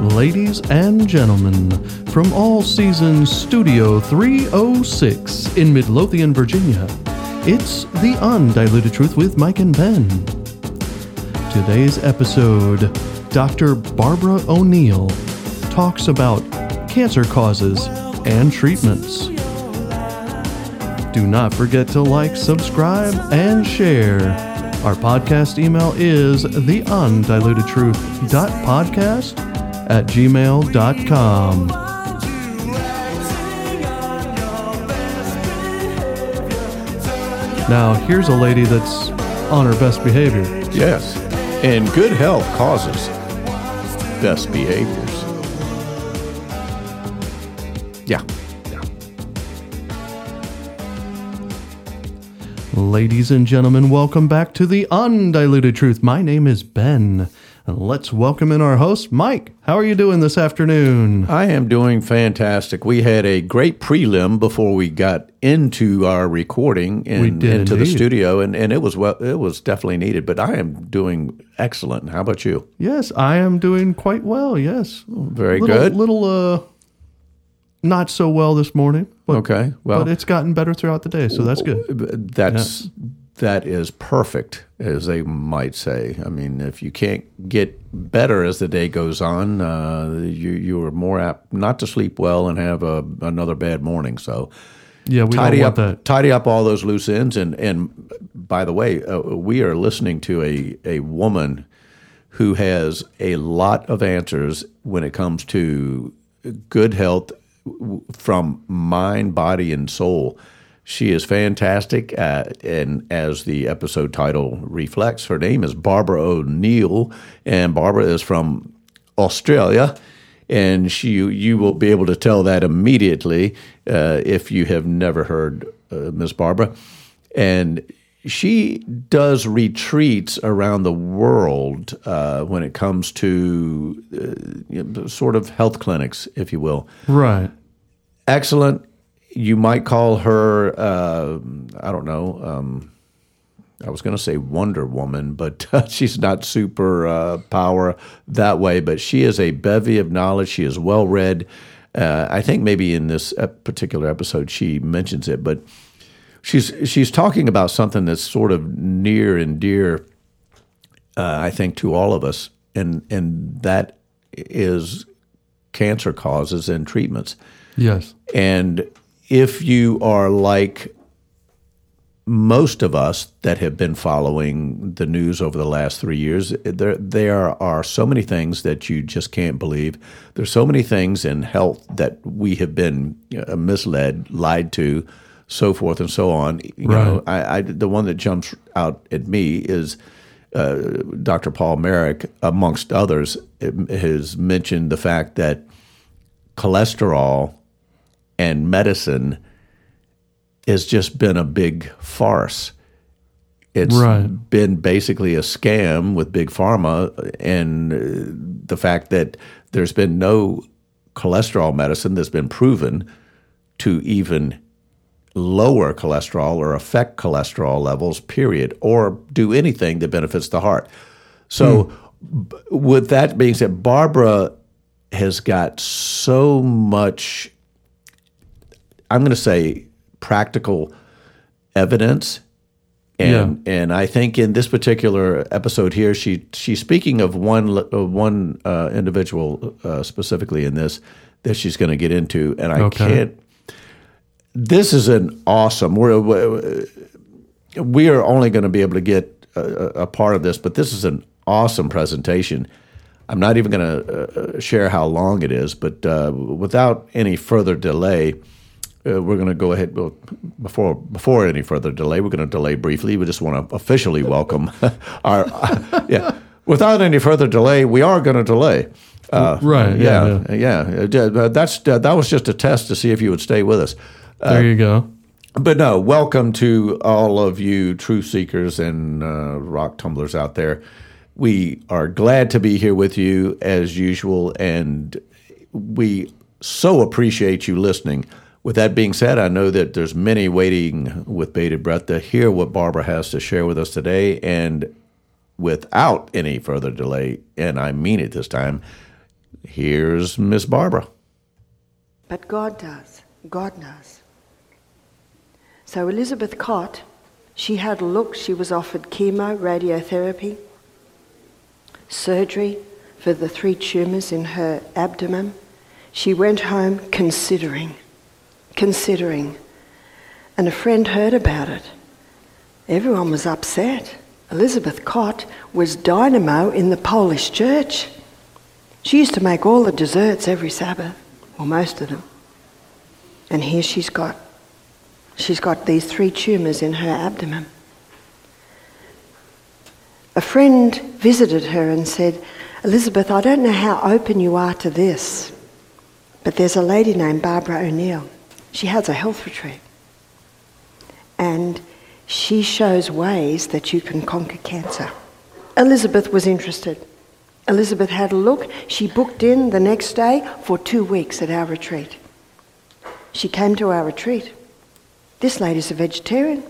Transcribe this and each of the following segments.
Ladies and gentlemen, from All Seasons Studio 306 in Midlothian, Virginia, it's The Undiluted Truth with Mike and Ben. Today's episode Dr. Barbara O'Neill talks about cancer causes and treatments. Do not forget to like, subscribe, and share. Our podcast email is theundilutedtruth.podcast at gmail.com. Now, here's a lady that's on her best behavior. Yes. And good health causes best behaviors. Yeah. yeah. Ladies and gentlemen, welcome back to the Undiluted Truth. My name is Ben. And let's welcome in our host, Mike. How are you doing this afternoon? I am doing fantastic. We had a great prelim before we got into our recording and into the studio, and, and it was well, it was definitely needed. But I am doing excellent. How about you? Yes, I am doing quite well. Yes, very little, good. Little uh, not so well this morning. But, okay, well, but it's gotten better throughout the day, so that's good. That's yeah that is perfect, as they might say. I mean, if you can't get better as the day goes on, uh, you you are more apt not to sleep well and have a, another bad morning. So, yeah, we tidy up that. tidy up all those loose ends. And and by the way, uh, we are listening to a a woman who has a lot of answers when it comes to good health from mind, body, and soul. She is fantastic, uh, and as the episode title reflects, her name is Barbara O'Neill, and Barbara is from Australia, and she you will be able to tell that immediately uh, if you have never heard uh, Miss Barbara, and she does retreats around the world uh, when it comes to uh, sort of health clinics, if you will. Right. Excellent you might call her, uh, I don't know, um, I was going to say Wonder Woman, but uh, she's not super uh, power that way. But she is a bevy of knowledge. She is well read. Uh, I think maybe in this particular episode she mentions it, but she's she's talking about something that's sort of near and dear, uh, I think, to all of us, and and that is cancer causes and treatments. Yes, and if you are like most of us that have been following the news over the last three years, there there are so many things that you just can't believe. There's so many things in health that we have been misled, lied to, so forth and so on. You right. know, I, I, the one that jumps out at me is uh, Dr. Paul Marik, amongst others, has mentioned the fact that cholesterol and medicine has just been a big farce. It's right. been basically a scam with big pharma, and uh, the fact that there's been no cholesterol medicine that's been proven to even lower cholesterol or affect cholesterol levels, period, or do anything that benefits the heart. So, mm. with that being said, Barbara has got so much I'm going to say practical evidence. And, yeah. and I think in this particular episode here, she she's speaking of one uh, one uh, individual uh, specifically in this that she's going to get into, and I okay. can't. This is an awesome. We're we are only going to be able to get a, a, part of this, but this is an awesome presentation. I'm not even going to uh, share how long it is, but uh, without any further delay uh, we're going to go ahead well, before before any further delay. We're going to delay briefly. We just want to officially welcome our uh, yeah. Without any further delay, we are going to delay. Uh, right. Yeah. Yeah. yeah. Uh, that's uh, that was just a test to see if you would stay with us. Uh, there you go. But no, welcome to all of you truth seekers and rock tumblers out there. We are glad to be here with you as usual, and we so appreciate you listening. With that being said, I know that there's many waiting with bated breath to hear what Barbara has to share with us today. And without any further delay, and I mean it this time, Here's Miss Barbara. But God does. God knows. So Elizabeth Cott, she had a look. She was offered chemo, radiotherapy, surgery for the three tumours in her abdomen. She went home considering, considering. And a friend heard about it. Everyone was upset. Elizabeth Cott was dynamo in the Polish church. She used to make all the desserts every Sabbath, or most of them. And here she's got she's got these three tumours in her abdomen. A friend visited her and said, Elizabeth, I don't know how open you are to this, but there's a lady named Barbara O'Neill. She has a health retreat. And she shows ways that you can conquer cancer. Elizabeth was interested. Elizabeth had a look. She booked in the next day for two weeks at our retreat. She came to our retreat. This lady's a vegetarian.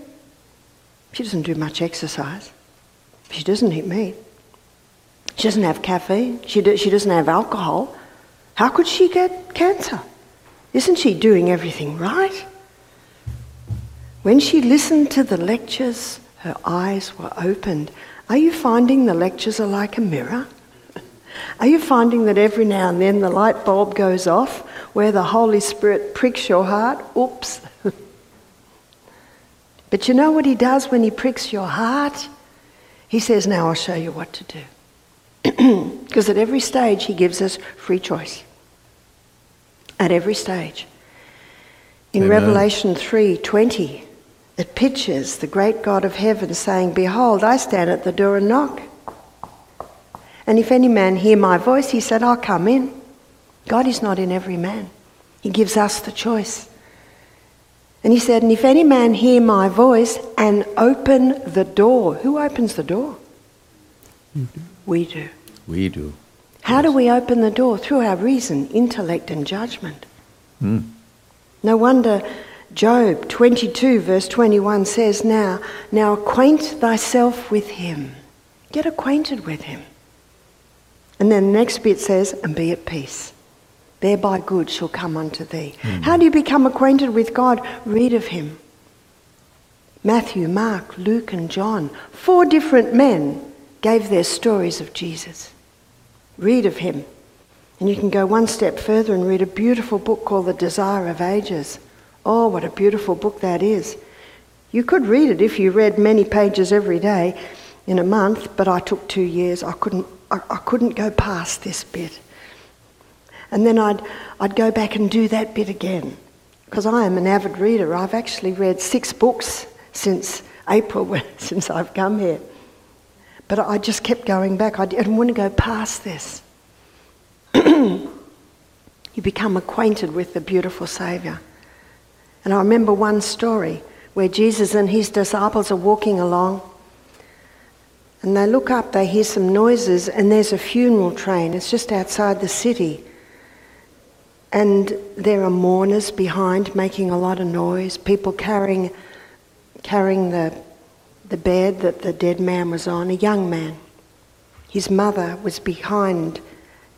She doesn't do much exercise. She doesn't eat meat. She doesn't have caffeine. She, do, she doesn't have alcohol. How could she get cancer? Isn't she doing everything right? When she listened to the lectures, her eyes were opened. Are you finding the lectures are like a mirror? Are you finding that every now and then the light bulb goes off where the Holy Spirit pricks your heart? Oops. but you know what He does when He pricks your heart? He says, Now I'll show you what to do. Because at every stage, He gives us free choice. At every stage. In Amen. Revelation 3:20, it pictures the great God of heaven saying, Behold, I stand at the door and knock. And if any man hear my voice, he said, I'll come in. God is not in every man. He gives us the choice. And he said, And if any man hear my voice and open the door, who opens the door? Mm-hmm. We do. We do. How do we open the door? Through our reason, intellect, and judgment. Hmm. No wonder Job 22, verse 21 says, Now, now acquaint thyself with him. Get acquainted with him. And then the next bit says, And be at peace. Thereby good shall come unto thee. Hmm. How do you become acquainted with God? Read of him. Matthew, Mark, Luke, and John, four different men gave their stories of Jesus. Read of him. And you can go one step further and read a beautiful book called The Desire of Ages. Oh, what a beautiful book that is. You could read it if you read many pages every day in a month, but I took two years. I couldn't, I, I couldn't go past this bit. And then I'd, I'd go back and do that bit again. Because I am an avid reader. I've actually read six books since April, since I've come here. But I just kept going back. I didn't want to go past this. you become acquainted with the beautiful Saviour. And I remember one story where Jesus and his disciples are walking along and they look up, they hear some noises, and there's a funeral train. It's just outside the city. And there are mourners behind making a lot of noise, people carrying, carrying the, the bed that the dead man was on, a young man. His mother was behind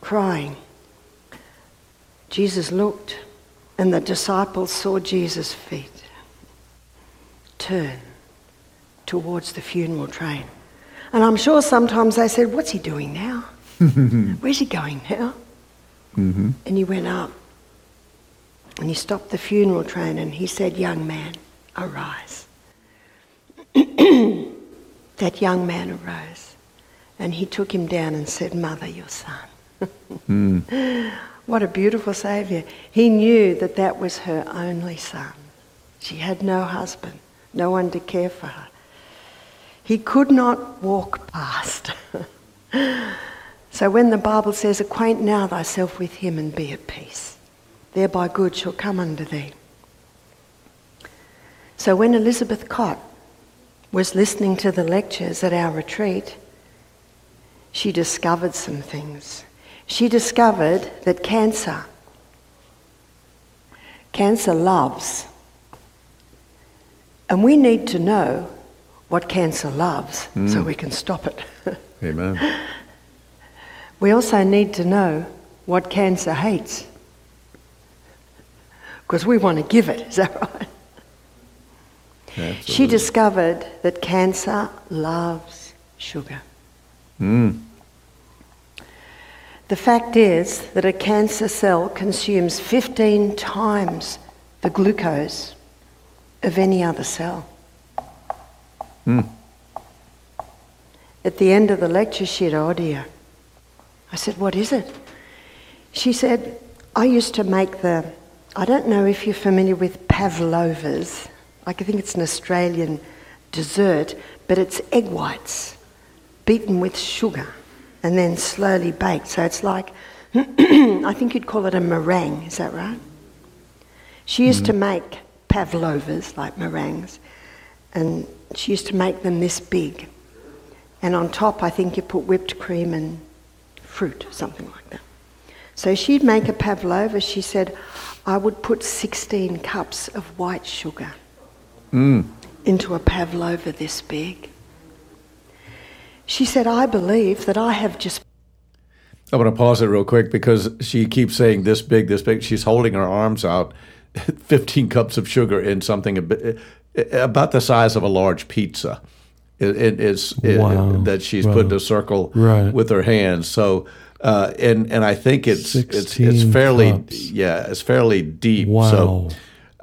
crying. Jesus looked, and the disciples saw Jesus' feet turn towards the funeral train. And I'm sure sometimes they said, What's he doing now? Where's he going now? Mm-hmm. And he went up and he stopped the funeral train and he said, Young man, arise. that young man arose and he took him down and said, Mother, your son. Hmm. What a beautiful Saviour. He knew that that was her only son. She had no husband, no one to care for her. He could not walk past. so when the Bible says, Acquaint now thyself with him and be at peace, thereby good shall come unto thee. So when Elizabeth Cott was listening to the lectures at our retreat, she discovered some things. She discovered that cancer, cancer loves. And we need to know what cancer loves so mm. we can stop it. Amen. we also need to know what cancer hates. Because we want to give it, is that right? She discovered that cancer loves sugar. Mm. The fact is that a cancer cell consumes 15 times the glucose of any other cell. Mm. At the end of the lecture, she said, Oh dear. I said, What is it? She said, I used to make the, I don't know if you're familiar with pavlovas. Like I think it's an Australian dessert, but it's egg whites beaten with sugar and then slowly baked. So it's like, I think you'd call it a meringue, is that right? She used mm. to make pavlovas, like meringues, and she used to make them this big. And on top, I think you put whipped cream and fruit, something like that. So she'd make a pavlova. She said, I would put 16 cups of white sugar mm. into a pavlova this big. She said, I believe that I have just. I'm going to pause it real quick because she keeps saying this big, this big. She's holding her arms out, 15 cups of sugar in something about the size of a large pizza. It, it is wow. it, that she's wow. put in a circle right. with her hands. So, uh, and and I think it's it's it's fairly cups. yeah it's fairly deep. Wow. So,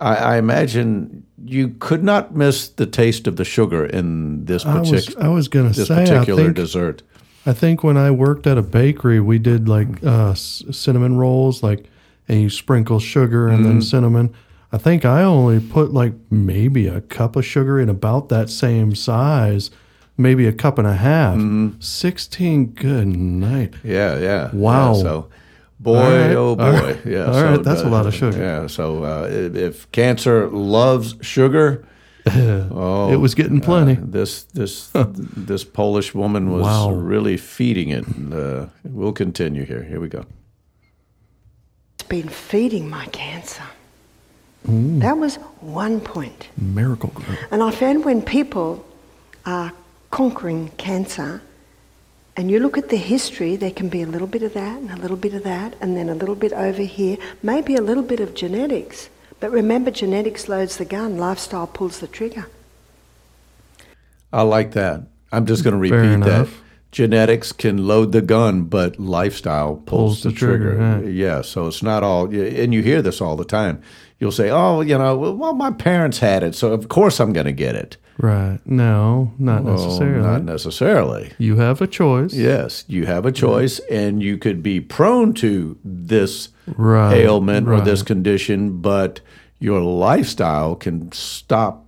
I, I imagine you could not miss the taste of the sugar in this particular. I was, was going to say particular I think, dessert. I think when I worked at a bakery, we did like uh, cinnamon rolls, like and you sprinkle sugar and mm. then cinnamon. I think I only put like maybe a cup of sugar in about that same size, maybe a cup and a half. Mm. Sixteen. Good night. Yeah, yeah. Wow. Yeah, so Boy, right. oh boy, right. yeah. All so, right, that's uh, a lot of sugar. Yeah, so uh, if cancer loves sugar, oh, it was getting plenty. Uh, this this this Polish woman was wow. really feeding it. Uh, we'll continue here. Here we go. It's been feeding my cancer. Mm. That was one point. Miracle-Gro. And I found when people are conquering cancer and you look at the history, there can be a little bit of that and a little bit of that, and then a little bit over here, maybe a little bit of genetics. But remember, genetics loads the gun, lifestyle pulls the trigger. I like that. I'm just going to repeat that. Genetics can load the gun, but lifestyle pulls, pulls the, the, trigger. trigger yeah, so it's not all, and you hear this all the time. You'll say, oh, you know, well, my parents had it, so of course I'm going to get it. Right. No, not well, necessarily. Not necessarily. You have a choice. Yes, you have a choice, and you could be prone to this right, ailment right. or this condition, but your lifestyle can stop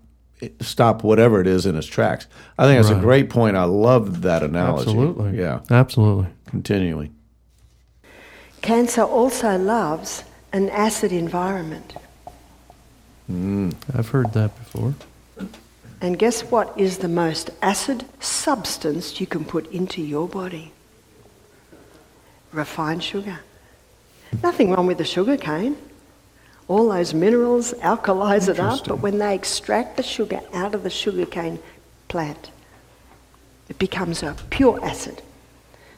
stop whatever it is in its tracks. I think that's right. a great point. I love that analogy. Absolutely. Yeah. Absolutely. Continually. Cancer also loves an acid environment. Mm. I've heard that before. And guess what is the most acid substance you can put into your body? Refined sugar. Nothing wrong with the sugar cane. All those minerals alkalize it up, but when they extract the sugar out of the sugarcane plant, it becomes a pure acid.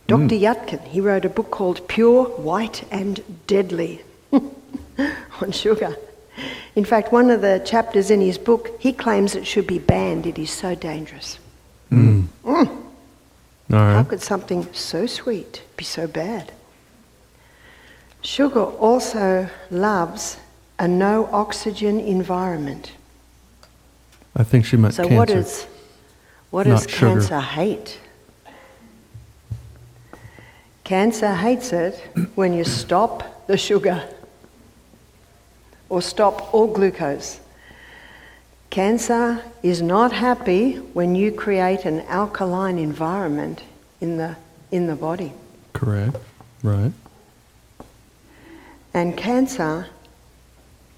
Dr. Mm. Yudkin, he wrote a book called Pure, White and Deadly on sugar. In fact, one of the chapters in his book, he claims it should be banned. It is so dangerous. Mm. Mm. Right. How could something so sweet be so bad? Sugar also loves a no oxygen environment. I think she meant so cancer. what is what sugar. cancer hate? Cancer hates it when you stop the sugar or stop all glucose. Cancer is not happy when you create an alkaline environment in the, in the body. Correct. Right. And cancer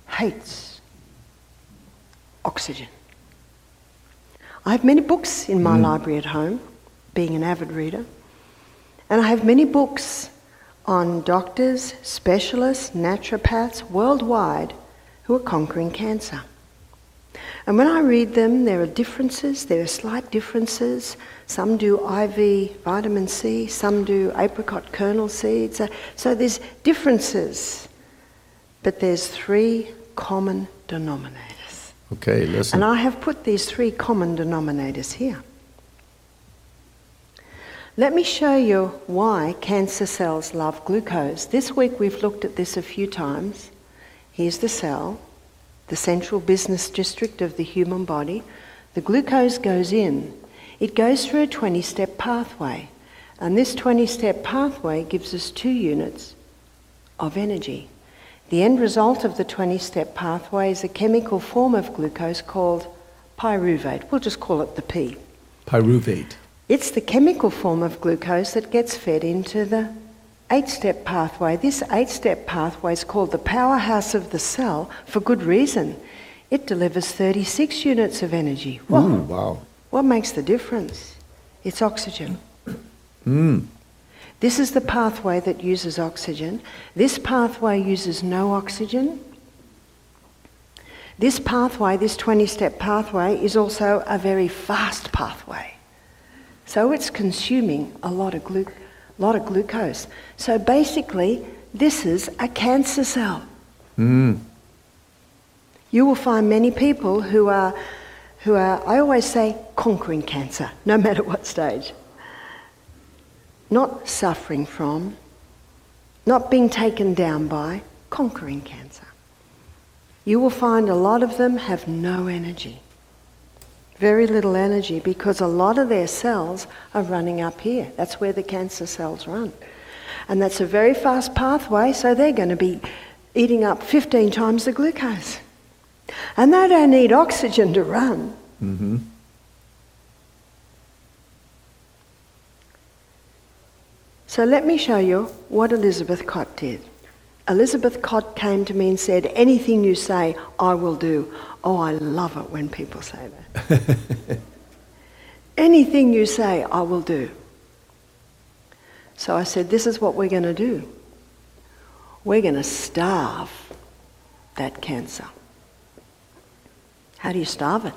hates oxygen. I have many books in my mm. library at home, being an avid reader, and I have many books on doctors, specialists, naturopaths worldwide who are conquering cancer. And when I read them, there are differences, there are slight differences. Some do IV vitamin C, some do apricot kernel seeds. So there's differences, but there's three common denominators. Okay, listen. And I have put these three common denominators here. Let me show you why cancer cells love glucose. This week we've looked at this a few times. Here's the cell, the central business district of the human body. The glucose goes in. It goes through a 20 step pathway. And this 20 step pathway gives us two units of energy. The end result of the 20 step pathway is a chemical form of glucose called pyruvate. We'll just call it the P. Pyruvate. It's the chemical form of glucose that gets fed into the eight step pathway. This eight step pathway is called the powerhouse of the cell for good reason. It delivers 36 units of energy. Whoa. Ooh, wow. What makes the difference? It's oxygen. Mm. This is the pathway that uses oxygen. This pathway uses no oxygen. This pathway, this 20 step pathway, is also a very fast pathway. So it's consuming a lot of, glu- lot of glucose. So basically, this is a cancer cell. Mm. You will find many people who are, who are, I always say, conquering cancer, no matter what stage. Not suffering from, not being taken down by, conquering cancer. You will find a lot of them have no energy. Very little energy because a lot of their cells are running up here. That's where the cancer cells run. And that's a very fast pathway, so they're going to be eating up 15 times the glucose. And they don't need oxygen to run. Mm-hmm. So let me show you what Elizabeth Cott did. Elizabeth Cott came to me and said, Anything you say, I will do. Oh, I love it when people say that. Anything you say, I will do. So I said, This is what we're going to do. We're going to starve that cancer. How do you starve it?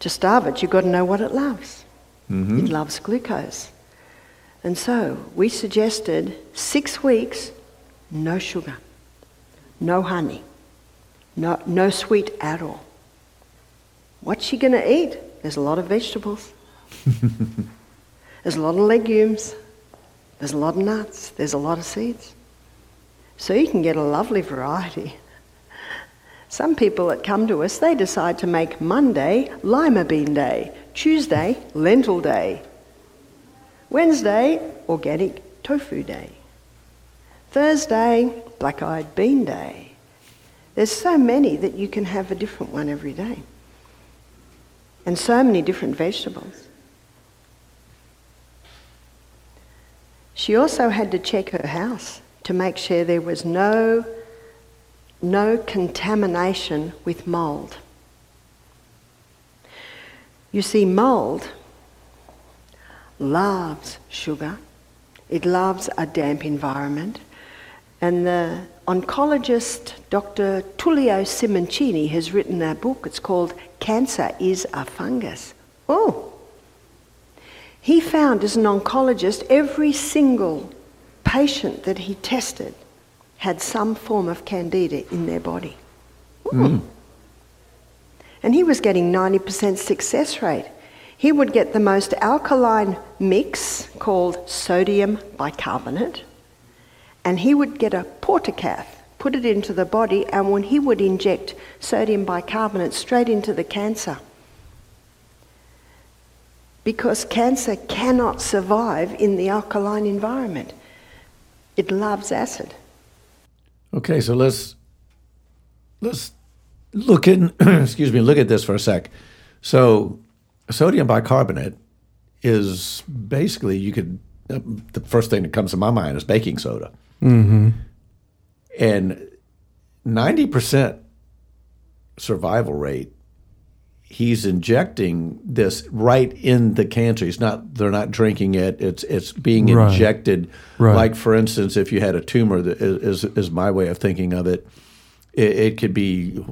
To starve it, you've got to know what it loves. Mm-hmm. It loves glucose. And so we suggested six weeks, no sugar, no honey, no, no sweet at all. What's she going to eat? There's a lot of vegetables. There's a lot of legumes. There's a lot of nuts. There's a lot of seeds. So you can get a lovely variety. Some people that come to us, they decide to make Monday lima bean day, Tuesday lentil day, Wednesday organic tofu day, Thursday black eyed bean day. There's so many that you can have a different one every day. And so many different vegetables. She also had to check her house to make sure there was no, no contamination with mold. You see, mold loves sugar, it loves a damp environment, and the oncologist Dr. Tullio Simoncini has written a book. It's called Cancer is a Fungus. Oh! He found as an oncologist every single patient that he tested had some form of candida in their body. Mm. And he was getting 90% success rate. He would get the most alkaline mix called sodium bicarbonate, and he would get a portacath, put it into the body, and when he would inject sodium bicarbonate straight into the cancer. Because cancer cannot survive in the alkaline environment. It loves acid. Okay, so let's let's look in. excuse me. Look at this for a sec. So, sodium bicarbonate is basically you could. Uh, the first thing that comes to my mind is baking soda, Mm-hmm. and ninety percent survival rate. He's injecting this right in the cancer. He's not. They're not drinking it. It's it's being Right. injected. Right. Like for instance, if you had a tumor, that is is, is my way of thinking of it. It, it could be.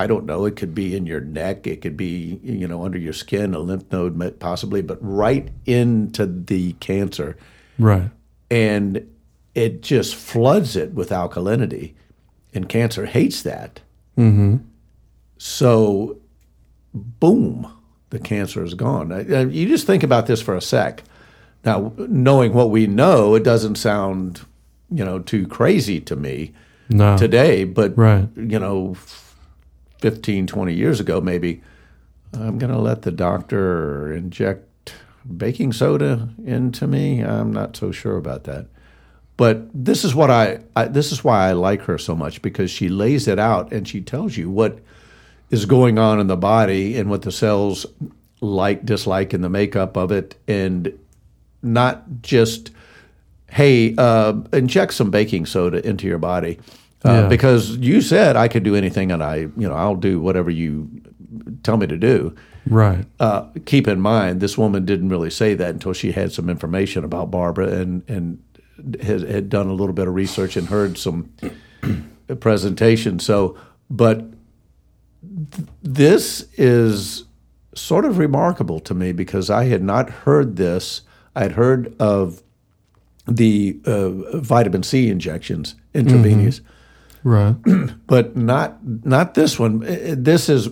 I don't know. It could be in your neck. It could be you know under your skin, a lymph node possibly, but right into the cancer, Right. and it just floods it with alkalinity, and cancer hates that. Mm-hmm. So, boom, the cancer is gone. You just think about this for a sec. Now, knowing what we know, it doesn't sound you know too crazy to me No. today, but Right. you know, 15, 20 years ago, maybe I'm going to let the doctor inject baking soda into me. I'm not so sure about that. But this is what I, I this is why I like her so much because she lays it out and she tells you what is going on in the body and what the cells like, dislike, and the makeup of it, and not just hey, uh, inject some baking soda into your body. Uh, Yeah. Because you said I could do anything, and I, you know, I'll do whatever you tell me to do. Right. Uh, keep in mind, this woman didn't really say that until she had some information about Barbara and and had, had done a little bit of research and heard some presentation. So, but th- this is sort of remarkable to me because I had not heard this. I had heard of the uh, vitamin C injections intravenous Right. but not not this one. This is,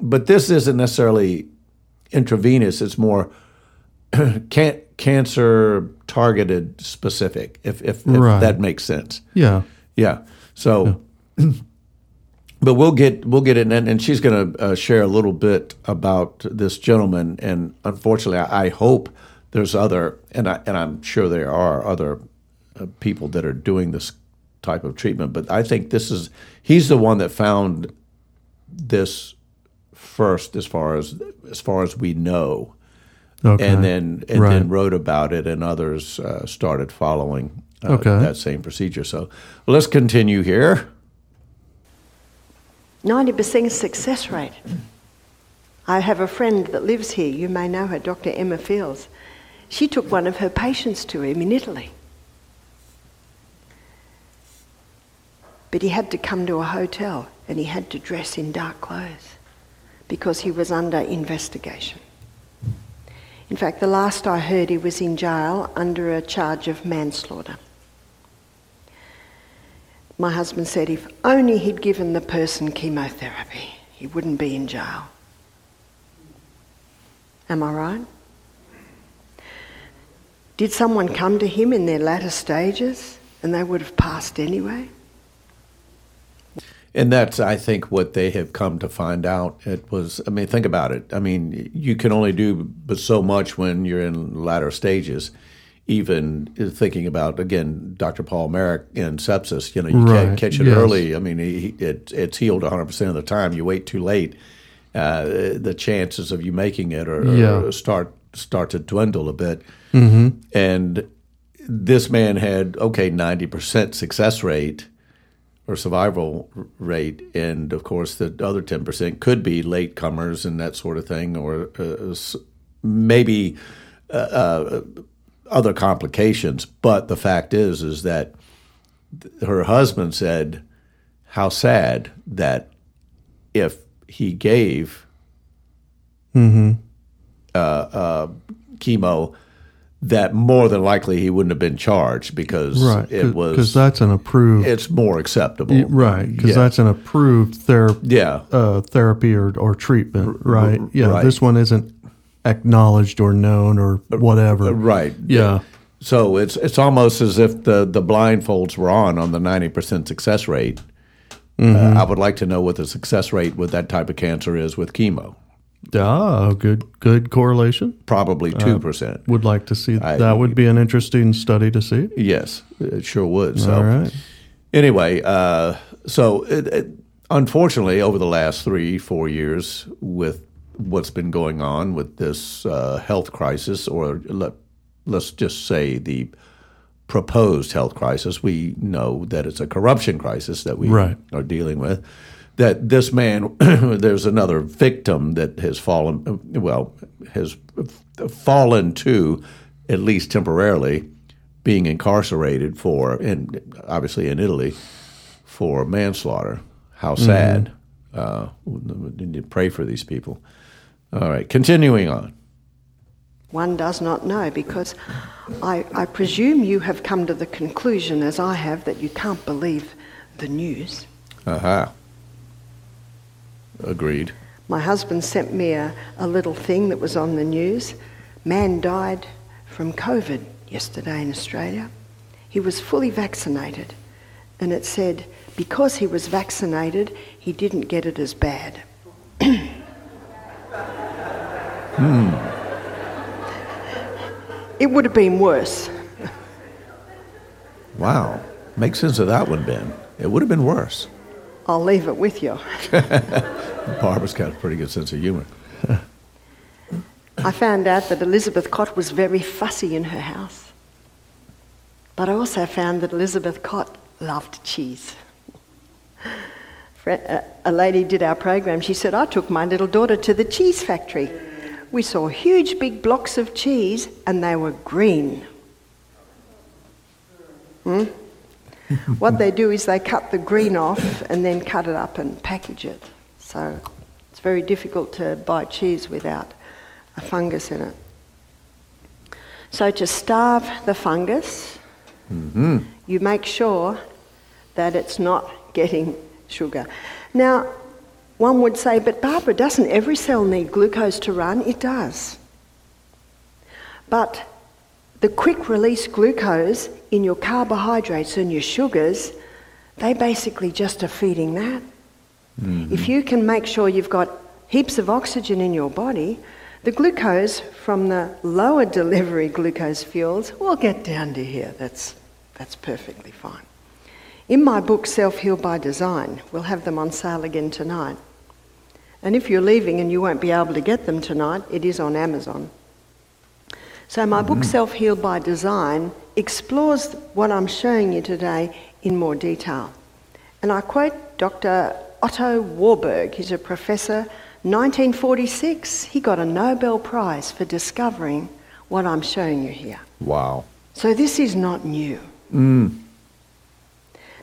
but this isn't necessarily intravenous. It's more can, cancer targeted specific. If if, if Right. that makes sense. Yeah. Yeah. So, but we'll get we'll get it, and, and she's going to uh, share a little bit about this gentleman. And unfortunately, I, I hope there's other, and I and I'm sure there are other uh, people that are doing this type of treatment. But I think this is he's the one that found this first, as far as as far as we know Okay. and then and Right. then wrote about it, and others uh, started following uh, Okay. that same procedure. So let's continue here. 90% success rate. I have a friend that lives here. You may know her, Dr. Emma Fields. She took one of her patients to him in Italy. But he had to come to a hotel and he had to dress in dark clothes because he was under investigation. In fact, the last I heard, he was in jail under a charge of manslaughter. My husband said if only he'd given the person chemotherapy, he wouldn't be in jail. Am I right? Did someone come to him in their latter stages and they would have passed anyway? And that's, I think, what they have come to find out. It was, I mean, think about it. I mean, you can only do but so much when you're in latter stages. Even thinking about again, Dr. Paul Marik in sepsis. You know, you Right, can't catch it yes. early. I mean, he, it, it's healed 100 percent of the time. You wait too late, uh, the chances of you making it or, Yeah. start start to dwindle a bit. Mm-hmm. And this man had okay 90 percent success rate or survival rate, and of course the other ten percent could be late comers and that sort of thing, or uh, maybe uh, uh, other complications. But the fact is, is that her husband said, "How sad that if he gave uh, uh, chemo." That more than likely he wouldn't have been charged because Right. it was because that's an approved. it's more acceptable. right. Because Yeah. that's an approved therapy. Yeah. Uh, therapy or, or treatment. Right. Yeah. right. This one isn't acknowledged or known or whatever. Right. Yeah. So it's it's almost as if the, the blindfolds were on on the ninety percent success rate. Uh, I would like to know what the success rate with that type of cancer is with chemo. Ah, good. Good correlation. Probably two percent. Would like to see. I- that would be an interesting study to see. Yes, it sure would. So All right. anyway, uh, so it, it, unfortunately, over the last three four years, with what's been going on with this uh, health crisis, or let, let's just say the proposed health crisis, we know that it's a corruption crisis that we Right. are dealing with. That this man, there's another victim that has fallen, well, has fallen to, at least temporarily, being incarcerated for, and obviously in Italy, for manslaughter. How sad. Uh, we need to pray for these people. All right, continuing on. One does not know because I, I presume you have come to the conclusion, as I have, that you can't believe the news. Aha. Agreed. My husband sent me a, a little thing that was on the news. Man died from COVID yesterday in Australia. He was fully vaccinated. And it said, because he was vaccinated, he didn't get it as bad. Hmm. It would have been worse. Wow. Make sense of that one, Ben. It would have been worse. I'll leave it with you. Barbara's got a pretty good sense of humor. I found out that Elizabeth Cott was very fussy in her house. But I also found that Elizabeth Cott loved cheese. A lady did our program. She said, I took my little daughter to the cheese factory. We saw huge big blocks of cheese and they were green. Hmm? what they do is they cut the green off and then cut it up and package it. So it's very difficult to buy cheese without a fungus in it. So to starve the fungus, mm-hmm. you make sure that it's not getting sugar. Now, one would say, but Barbara, doesn't every cell need glucose to run? It does. But the quick release glucose in your carbohydrates and your sugars, they basically just are feeding that. Mm-hmm. If you can make sure you've got heaps of oxygen in your body, the glucose from the lower delivery glucose fuels will get down to here. That's, that's perfectly fine. In my book, Self Heal by Design, we'll have them on sale again tonight. And if you're leaving and you won't be able to get them tonight, it is on Amazon. So, my book, Mm-hmm. Self Heal by Design, explores what I'm showing you today in more detail. And I quote Dr. Otto Warburg, he's a professor, 1946. He got a Nobel Prize for discovering what I'm showing you here. Wow. So, this is not new. Mm.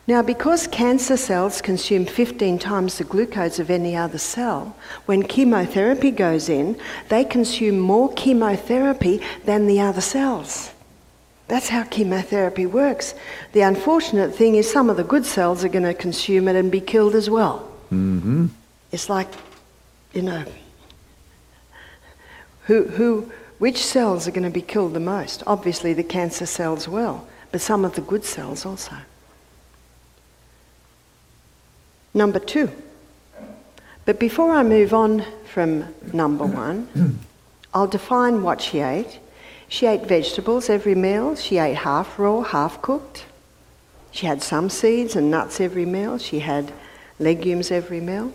Now, because cancer cells consume 15 times the glucose of any other cell, when chemotherapy goes in, they consume more chemotherapy than the other cells. That's how chemotherapy works. The unfortunate thing is some of the good cells are going to consume it and be killed as well. Mm-hmm. It's like, you know, who, who, which cells are going to be killed the most? Obviously, the cancer cells will, but some of the good cells also. Number two. But before I move on from number one, I'll define what she ate. She ate vegetables every meal. She ate half raw, half cooked. She had some seeds and nuts every meal. She had legumes every meal.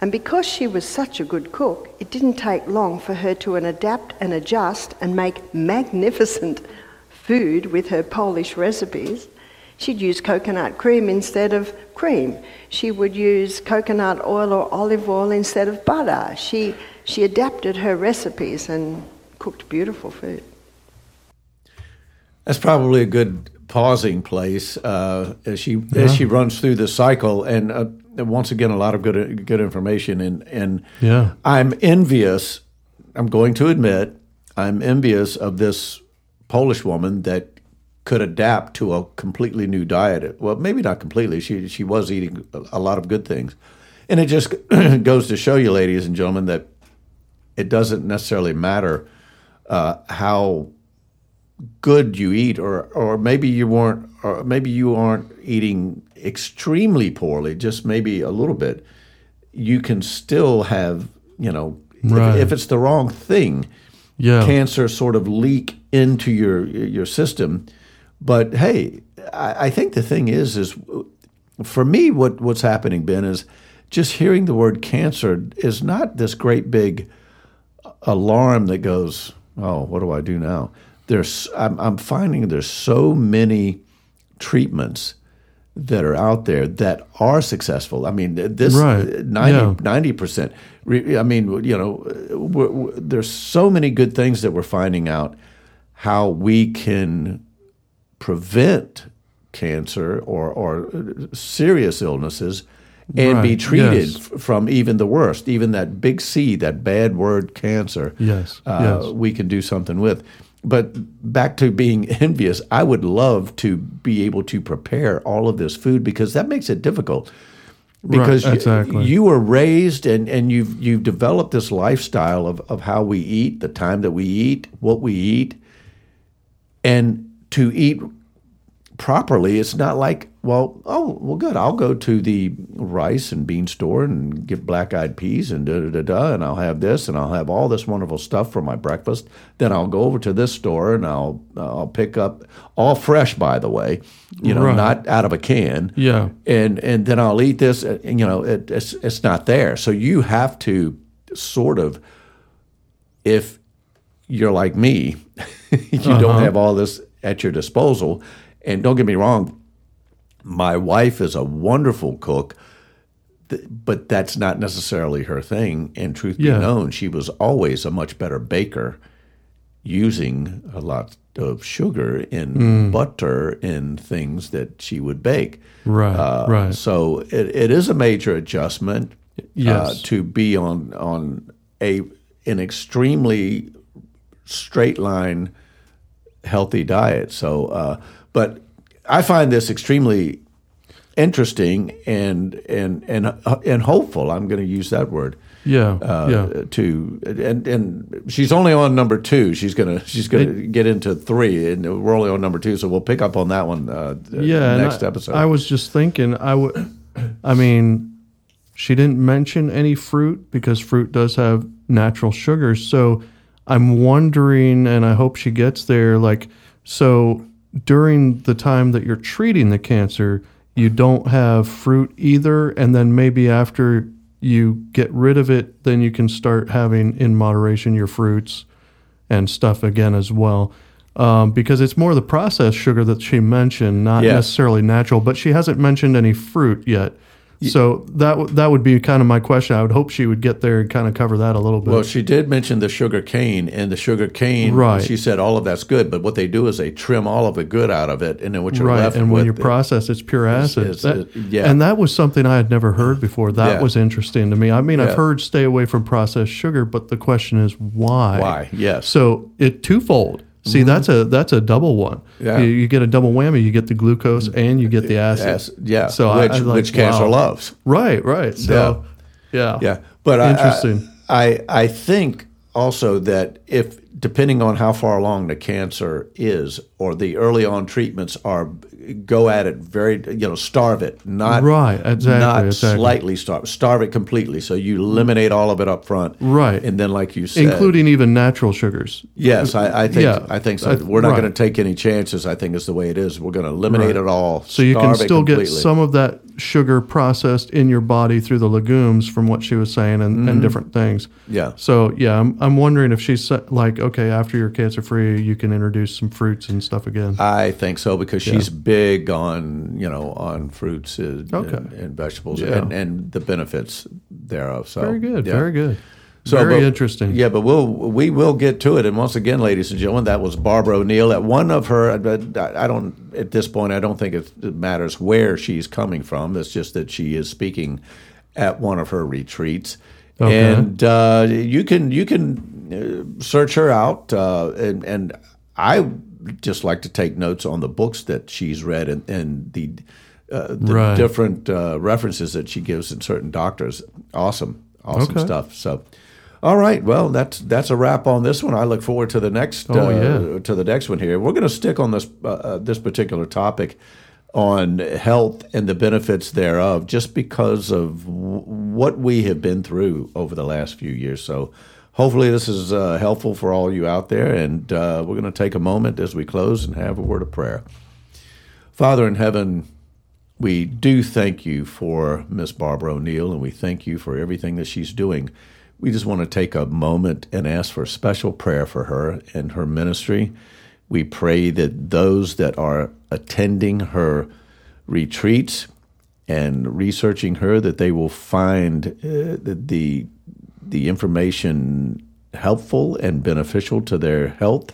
And because she was such a good cook, it didn't take long for her to adapt and adjust and make magnificent food with her Polish recipes. She'd use coconut cream instead of cream. She would use coconut oil or olive oil instead of butter. She, she adapted her recipes and cooked beautiful food. That's probably a good pausing place uh, as she yeah. as she runs through the cycle, and uh, once again, a lot of good good information. And and yeah. I'm envious. I'm going to admit I'm envious of this Polish woman that could adapt to a completely new diet. Well, maybe not completely. She she was eating a lot of good things, and it just goes to show you, ladies and gentlemen, that it doesn't necessarily matter uh, how good you eat, or or maybe you weren't, or maybe you aren't eating extremely poorly, just maybe a little bit. You can still have, you know, right. if, if it's the wrong thing, yeah. cancer sort of leak into your your system but hey, I, I, think the thing is, is for me, what what's happening, Ben, is just hearing the word cancer is not this great big alarm that goes, oh, what do I do now? There's, I'm, I'm finding there's so many treatments that are out there that are successful. I mean, this right. 90 percent. I mean, you know, we're, we're, there's so many good things that we're finding out how we can prevent cancer or, or uh, serious illnesses and be treated yes. f- from even the worst, even that big C, that bad word cancer. Yes, uh, yes. we can do something with. But back to being envious, I would love to be able to prepare all of this food because that makes it difficult. Because you- exactly. you were raised and, and you've you've developed this lifestyle of, of how we eat, the time that we eat, what we eat, and to eat properly, it's not like, well, oh, well, good. I'll go to the rice and bean store and get black eyed peas and da da da da, and I'll have this and I'll have all this wonderful stuff for my breakfast. Then I'll go over to this store and I'll I'll pick up all fresh, by the way, you know, Right. not out of a can. Yeah. And and then I'll eat this, and you know, it, it's it's not there. So you have to sort of, if you're like me, you don't uh-huh. have all this at your disposal. And don't get me wrong, my wife is a wonderful cook, but that's not necessarily her thing. And truth Yeah. be known, she was always a much better baker using a lot of sugar and Mm. butter in things that she would bake. Right, Uh, right. So it, it is a major adjustment uh, to be on on a an extremely straight line healthy diet. So, uh, but I find this extremely interesting and and and uh, and hopeful. I'm going to use that word. Yeah, Uh, yeah. To and and she's only on number two. She's gonna she's gonna get into three, and we're only on number two. So we'll pick up on that one. Uh, yeah. next I, episode. I was just thinking, I would, I mean, she didn't mention any fruit because fruit does have natural sugars. So I'm wondering, and I hope she gets there. Like, so during the time that you're treating the cancer, you don't have fruit either, and then maybe after you get rid of it, then you can start having in moderation your fruits and stuff again as well. Um, because it's more the processed sugar that she mentioned, not Yes. necessarily natural. But she hasn't mentioned any fruit yet. So that w- that would be kind of my question. I would hope she would get there and kind of cover that a little bit. Well, she did mention the sugar cane, and the sugar cane. Right. She said all of that's good, but what they do is they trim all of the good out of it, and then what you're right, left and when you process, it's pure acid. is- That- is- yeah. and that was something I had never heard before. That Yeah. was interesting to me. I mean, Yeah. I've heard stay away from processed sugar, but the question is why? Why? Yes. So it twofold. See, mm-hmm. that's a that's a double one. Yeah. You, you get a double whammy. You get the glucose and you get the acid. Yes, yeah. So I- which I like, which cancer wow. loves. Right, right. So, yeah, Yeah, but interesting. I, I I think also that if depending on how far along the cancer is, or the early on treatments are go at it very you know starve it not Right, exactly, not exactly. slightly starve starve it completely so you eliminate all of it up front Right. and then like you said including even natural sugars. yes I, I think Yeah, I think so I- we're not right. going to take any chances I think is the way it is we're going to eliminate Right. it all So you can still get some of that sugar processed in your body through the legumes, from what she was saying, and, and different things. Mm-hmm. Yeah. So yeah, I'm, I'm wondering if she's like, okay, after you're cancer free, you can introduce some fruits and stuff again. I think so because she's big on you know on fruits and, Okay. and, and vegetables Yeah. and, and the benefits thereof. So very good. yeah. Very good. So, very but- interesting. Yeah, but we'll we will get to it. And once again, ladies and gentlemen, that was Barbara O'Neill at one of her. I I don't at this point. I don't think it it matters where she's coming from. It's just that she is speaking at one of her retreats. Okay. And uh, you can you can uh, search her out, uh, and and I just like to take notes on the books that she's read and, and the uh, the Right. different uh, references that she gives in certain doctors. Awesome, awesome Okay. stuff. So, all right, well that's that's a wrap on this one. I look forward to the next Oh, uh, yeah. to the next one here. We're going to stick on this uh, uh, this particular topic on health and the benefits thereof, just because of w- what we have been through over the last few years. So. Hopefully, this is uh, helpful for all you out there, and uh, we're going to take a moment as we close and have a word of prayer. Father in heaven, we do thank you for Miss Barbara O'Neill, and we thank you for everything that she's doing. We just want to take a moment and ask for special prayer for her and her ministry. We pray that those that are attending her retreats and researching her, that they will find uh, the, the information helpful and beneficial to their health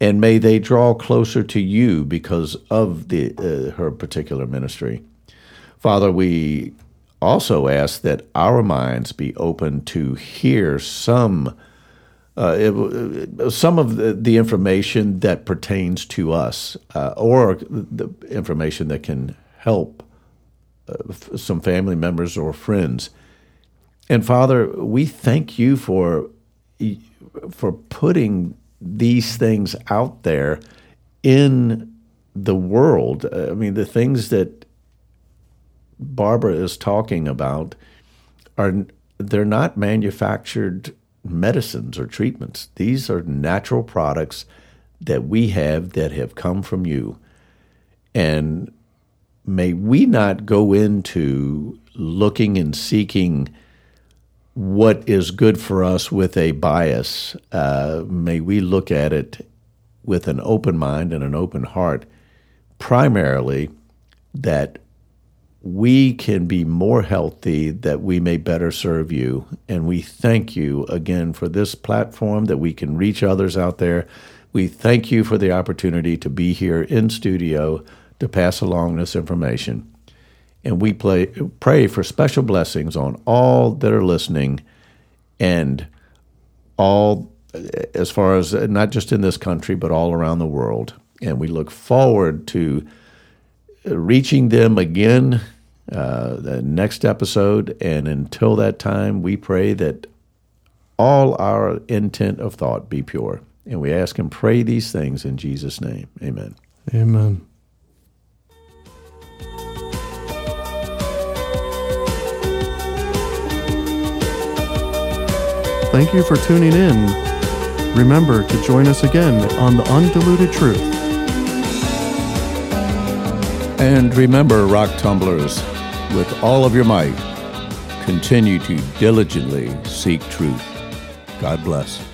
and may they draw closer to you because of the uh, her particular ministry. Father, we also ask that our minds be open to hear some uh, it, some of the, the, information that pertains to us, uh, or the information that can help uh, some family members or friends. And Father, we thank you for for putting these things out there in the world. I mean, the things that Barbara is talking about are they're not manufactured medicines or treatments. These are natural products that we have that have come from you. And may we not go into looking and seeking what is good for us with a bias. Uh, may we look at it with an open mind and an open heart, primarily that we can be more healthy, that we may better serve you. And we thank you again for this platform that we can reach others out there. We thank you for the opportunity to be here in studio to pass along this information. And we play, pray for special blessings on all that are listening and all, as far as not just in this country, but all around the world. And we look forward to reaching them again uh, the next episode. And until that time, we pray that all our intent of thought be pure. And we ask and pray these things in Jesus' name. Amen. Amen. Thank you for tuning in. Remember to join us again on The Undiluted Truth. And remember, rock tumblers, with all of your might, continue to diligently seek truth. God bless.